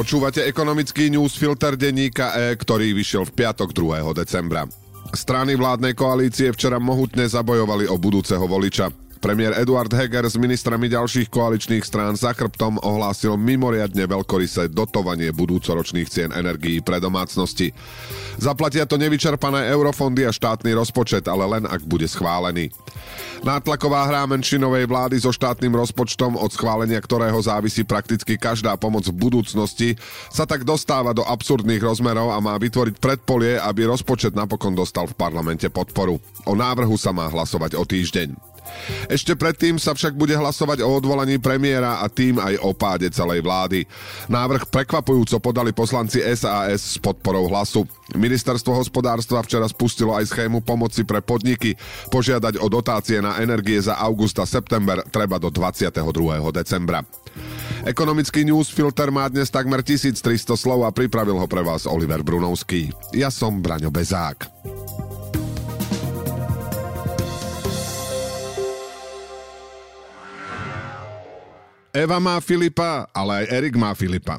Počúvate ekonomický newsfilter denníka E, ktorý vyšiel v piatok 2. decembra. Strany vládnej koalície včera mohutne zabojovali o budúceho voliča. Premiér Eduard Heger s ministrami ďalších koaličných strán za chrbtom ohlásil mimoriadne veľkorysé dotovanie budúcoročných cien energií pre domácnosti. Zaplatia to nevyčerpané eurofondy a štátny rozpočet, ale len ak bude schválený. Nátlaková hra menšinovej vlády so štátnym rozpočtom, od schválenia ktorého závisí prakticky každá pomoc v budúcnosti, sa tak dostáva do absurdných rozmerov a má vytvoriť predpolie, aby rozpočet napokon dostal v parlamente podporu. O návrhu sa má hlasovať o týždeň. Ešte predtým sa však bude hlasovať o odvolaní premiéra a tým aj o páde celej vlády. Návrh prekvapujúco podali poslanci SAS s podporou hlasu. Ministerstvo hospodárstva včera spustilo aj schému pomoci pre podniky. Požiadať o dotácie na energie za august a september treba do 22. decembra. Ekonomický newsfilter má dnes takmer 1300 slov a pripravil ho pre vás Oliver Brunovský. Ja som Braňo Bezák. Eva má Filipa, ale aj Erik má Filipa.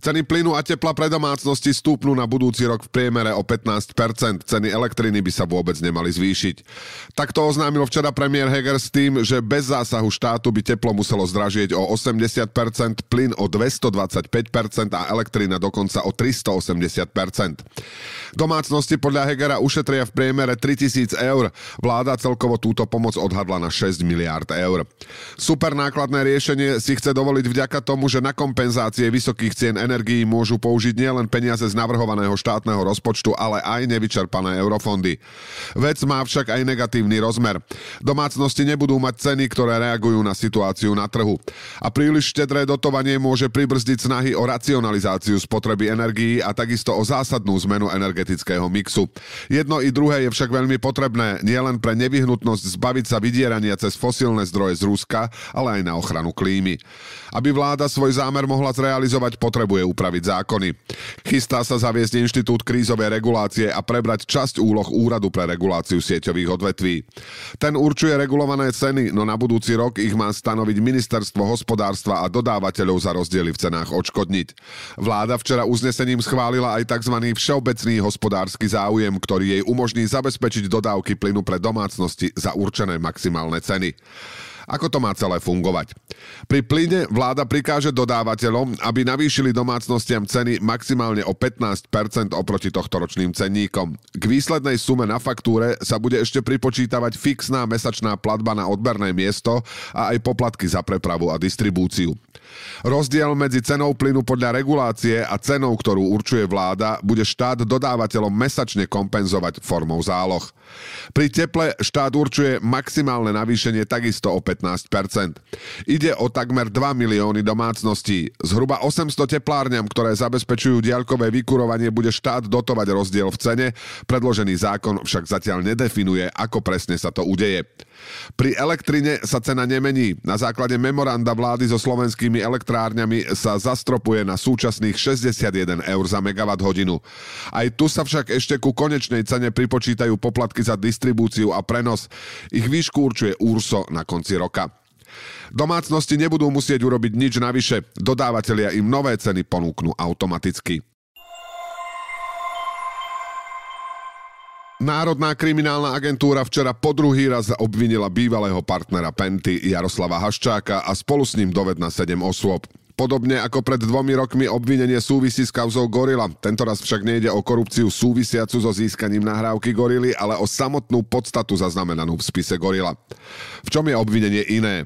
Ceny plynu a tepla pre domácnosti stúpnú na budúci rok v priemere o 15%. Ceny elektriny by sa vôbec nemali zvýšiť. Takto oznámil včera premiér Heger s tým, že bez zásahu štátu by teplo muselo zdražieť o 80%, plyn o 225% a elektrina dokonca o 380%. Domácnosti podľa Hegera ušetria v priemere 3000 eur. Vláda celkovo túto pomoc odhadla na 6 miliárd eur. Super riešenie si chce dovoliť vďaka tomu, že na kompenzácie vysokých cien energií môžu použiť nielen peniaze z navrhovaného štátneho rozpočtu, ale aj nevyčerpané eurofondy. Vec má však aj negatívny rozmer. Domácnosti nebudú mať ceny, ktoré reagujú na situáciu na trhu. A príliš štedré dotovanie môže pribrzdiť snahy o racionalizáciu spotreby energií a takisto o zásadnú zmenu energetického mixu. Jedno i druhé je však veľmi potrebné nielen pre nevyhnutnosť zbaviť sa vydierania cez fosílne zdroje z Ruska, ale aj na ochranu klímy. Aby vláda svoj zámer mohla zrealizovať, potrebuje potrebuje upraviť zákony. Chystá sa zaviesť inštitút krízovej regulácie a prebrať časť úloh Úradu pre reguláciu sieťových odvetví. Ten určuje regulované ceny, no na budúci rok ich má stanoviť ministerstvo hospodárstva a dodávateľov za rozdiely v cenách odškodniť. Vláda včera uznesením schválila aj tzv. všeobecný hospodársky záujem, ktorý jej umožní zabezpečiť dodávky plynu pre domácnosti za určené maximálne ceny. Ako to má celé fungovať? Pri plyne vláda prikáže dodávateľom, aby navýšili domácnostiam ceny maximálne o 15% oproti tohto ročným cenníkom. K výslednej sume na faktúre sa bude ešte pripočítavať fixná mesačná platba na odberné miesto a aj poplatky za prepravu a distribúciu. Rozdiel medzi cenou plynu podľa regulácie a cenou, ktorú určuje vláda, bude štát dodávateľom mesačne kompenzovať formou záloh. Pri teple štát určuje maximálne navýšenie takisto o 15%. Ide o takmer 2 milióny domácností. Zhruba 800 teplárňam, ktoré zabezpečujú diaľkové vykurovanie, bude štát dotovať rozdiel v cene. Predložený zákon však zatiaľ nedefinuje, ako presne sa to udeje. Pri elektrine sa cena nemení. Na základe memoranda vlády so slovenskými elektrárňami sa zastropuje na súčasných 61 eur za megawatt hodinu. Aj tu sa však ešte ku konečnej cene pripočítajú poplatky za distribúciu a prenos. Ich výšku určuje úrso na konci roka. Domácnosti nebudú musieť urobiť nič navyše, dodávateľia im nové ceny ponúknú automaticky. Národná kriminálna agentúra včera po druhý raz obvinila bývalého partnera Penty Jaroslava Haščáka a spolu s ním doved na 7 osôb. Podobne ako pred dvomi rokmi obvinenie súvisí s kauzou Gorila. Tento raz však nejde o korupciu súvisiacu so získaním nahrávky Gorily, ale o samotnú podstatu zaznamenanú v spise Gorila. V čom je obvinenie iné?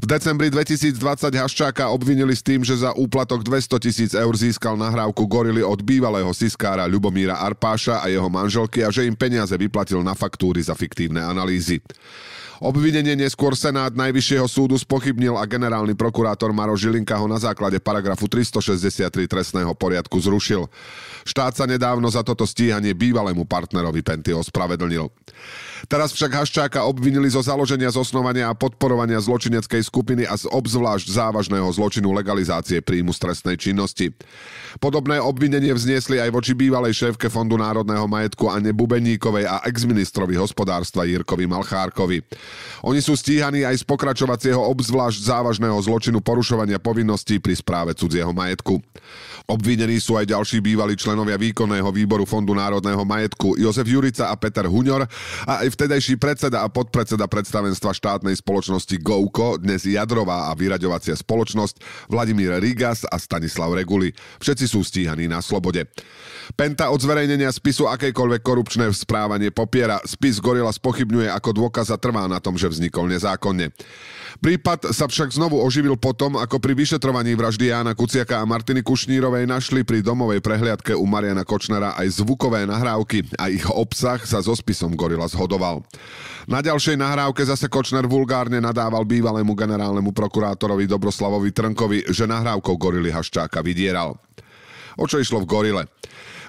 V decembri 2020 Haščáka obvinili s tým, že za úplatok 200 tisíc eur získal nahrávku Gorily od bývalého siskára Ľubomíra Arpáša a jeho manželky a že im peniaze vyplatil na faktúry za fiktívne analýzy. Obvinenie neskôr Senát Najvyššieho súdu spochybnil a generálny prokurátor Maro Žilinka ho na základe paragrafu 363 trestného poriadku zrušil. Štát sa nedávno za toto stíhanie bývalému partnerovi Penty ospravedlnil. Teraz však Haščáka obvinili zo založenia, zosnovania a podporovania zločineckej skupiny a z obzvlášť závažného zločinu legalizácie príjmu stresnej činnosti. Podobné obvinenie vzniesli aj voči bývalej šéfke Fondu národného majetku Anne Bubeníkovej a exministrovi hospodárstva Jirkovi Malchárkovi. Oni sú stíhaní aj z pokračovacieho obzvlášť závažného zločinu porušovania povinností pri správe cudzieho majetku. Obvinení sú aj ďalší bývalí členovia výkonného výboru Fondu národného majetku Jozef Jurica a Peter Huňor a aj vtedajší predseda a podpredseda predstavenstva štátnej spoločnosti GOUKO, dnes jadrová a vyraďovacia spoločnosť Vladimír Rigas a Stanislav Reguli. Všetci sú stíhaní na slobode. Penta od zverejnenia spisu akejkoľvek korupčné správanie popiera. Spis Gorila spochybňuje ako dôkaz a trvá na tom, že vznikol nezákonne. Prípad sa však znovu oživil potom, ako pri vyšetrovaní vraždy Jána Kuciaka a Martiny Kušnírovej našli pri domovej prehliadke u Mariana Kočnera aj zvukové nahrávky a ich obsah sa so spisom Gorila zhodoval. Na ďalšej nahrávke zase Kočner vulgárne nadával bývalému generálnemu prokurátorovi Dobroslavovi Trnkovi, že nahrávkou Gorily Haščáka vydieral. O čo išlo v Gorile?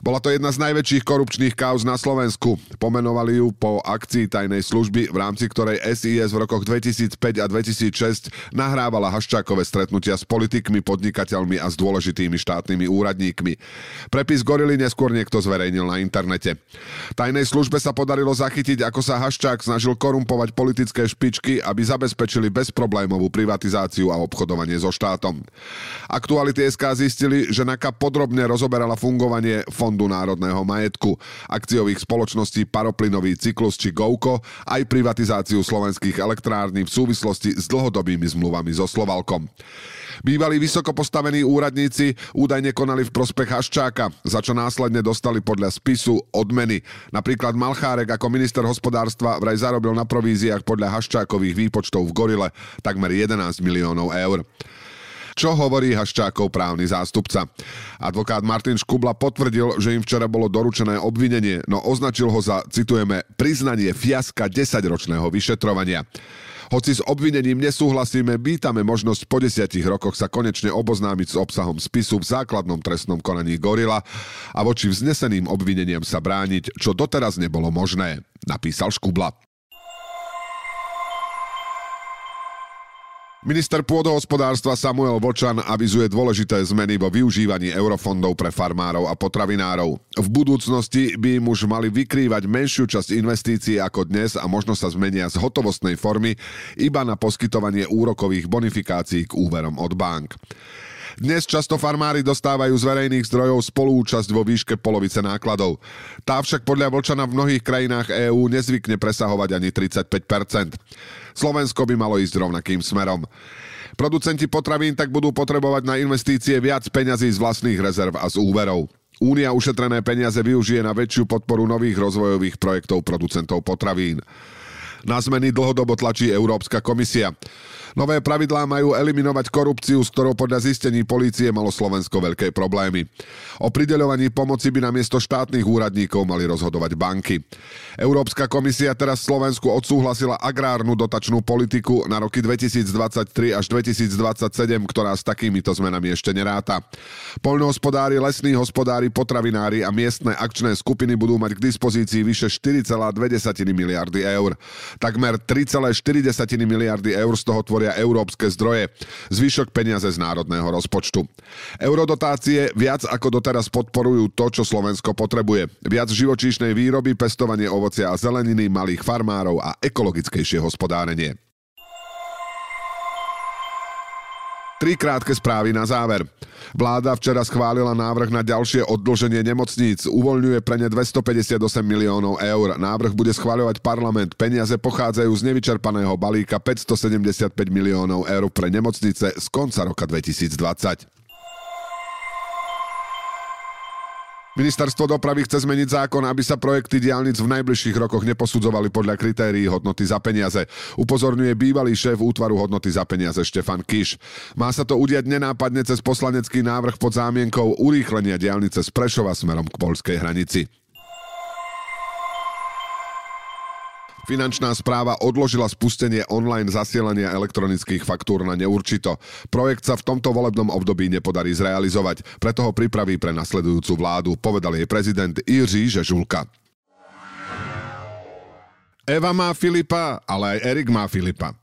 Bola to jedna z najväčších korupčných kauz na Slovensku. Pomenovali ju po akcii tajnej služby, v rámci ktorej SIS v rokoch 2005 a 2006 nahrávala Haščákové stretnutia s politikmi, podnikateľmi a s dôležitými štátnymi úradníkmi. Prepis Gorily neskôr niekto zverejnil na internete. Tajnej službe sa podarilo zachytiť, ako sa Haščák snažil korumpovať politické špičky, aby zabezpečili bezproblémovú privatizáciu a obchodovanie so štátom. Aktuality SK zistili, že NAKA podrobne rozoberala fungovanie fond Fondu národného majetku, akciových spoločností Paroplynový cyklus či GOUKO, aj privatizáciu slovenských elektrární v súvislosti s dlhodobými zmluvami so Slovalkom. Bývalí vysoko postavení úradníci údajne konali v prospech Haščáka, za čo následne dostali podľa spisu odmeny. Napríklad Malchárek ako minister hospodárstva vraj zarobil na províziách podľa Haščákových výpočtov v Gorile takmer 11 miliónov eur. Čo hovorí Haščákov právny zástupca? Advokát Martin Škubla potvrdil, že im včera bolo doručené obvinenie, no označil ho za, citujeme, priznanie fiaska 10-ročného vyšetrovania. Hoci s obvinením nesúhlasíme, vítame možnosť po desiatich rokoch sa konečne oboznámiť s obsahom spisu v základnom trestnom konaní Gorila a voči vzneseným obvineniam sa brániť, čo doteraz nebolo možné, napísal Škubla. Minister pôdohospodárstva Samuel Vočan avizuje dôležité zmeny vo využívaní eurofondov pre farmárov a potravinárov. V budúcnosti by im už mali vykrývať menšiu časť investícií ako dnes a možno sa zmenia z hotovostnej formy iba na poskytovanie úrokových bonifikácií k úverom od bank. Dnes často farmári dostávajú z verejných zdrojov spolúčasť vo výške polovice nákladov. Tá však podľa Vlčana v mnohých krajinách EÚ nezvykne presahovať ani 35% Slovensko by malo ísť rovnakým smerom. Producenti potravín tak budú potrebovať na investície viac peňazí z vlastných rezerv a z úverov. Únia ušetrené peniaze využije na väčšiu podporu nových rozvojových projektov producentov potravín. Na zmeny dlhodobo tlačí Európska komisia. Nové pravidlá majú eliminovať korupciu, s ktorou podľa zistení polície malo Slovensko veľké problémy. O prideľovaní pomoci by namiesto štátnych úradníkov mali rozhodovať banky. Európska komisia teraz Slovensku odsúhlasila agrárnu dotačnú politiku na roky 2023 až 2027, ktorá s takýmito zmenami ešte neráta. Poľnohospodári, lesní hospodári, potravinári a miestne akčné skupiny budú mať k dispozícii vyše 4,2 miliardy eur. Takmer 3,4 miliardy eur z toho tvoria európske zdroje. Zvyšok peniaze z národného rozpočtu. Eurodotácie viac ako doteraz podporujú to, čo Slovensko potrebuje. Viac živočíšnej výroby, pestovanie ovocia a zeleniny, malých farmárov a ekologickejšie hospodárenie. Tri krátke správy na záver. Vláda včera schválila návrh na ďalšie oddlženie nemocníc. Uvoľňuje pre ne 258 miliónov eur. Návrh bude schváľovať parlament. Peniaze pochádzajú z nevyčerpaného balíka 575 miliónov eur pre nemocnice z konca roka 2020. Ministerstvo dopravy chce zmeniť zákon, aby sa projekty diálnic v najbližších rokoch neposudzovali podľa kritérií hodnoty za peniaze. Upozorňuje bývalý šéf útvaru hodnoty za peniaze Štefan Kiš. Má sa to udiať nenápadne cez poslanecký návrh pod zámienkou urýchlenia diálnice z Prešova smerom k polskej hranici. Finančná správa odložila spustenie online zasielania elektronických faktúr na neurčito. Projekt sa v tomto volebnom období nepodarí zrealizovať, preto ho pripraví pre nasledujúcu vládu, povedal jej prezident Jiří Žežulka. Eva má Filipa, ale aj Erik má Filipa.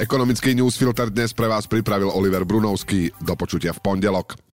Ekonomický newsfilter dnes pre vás pripravil Oliver Brunovský. Do počutia v pondelok.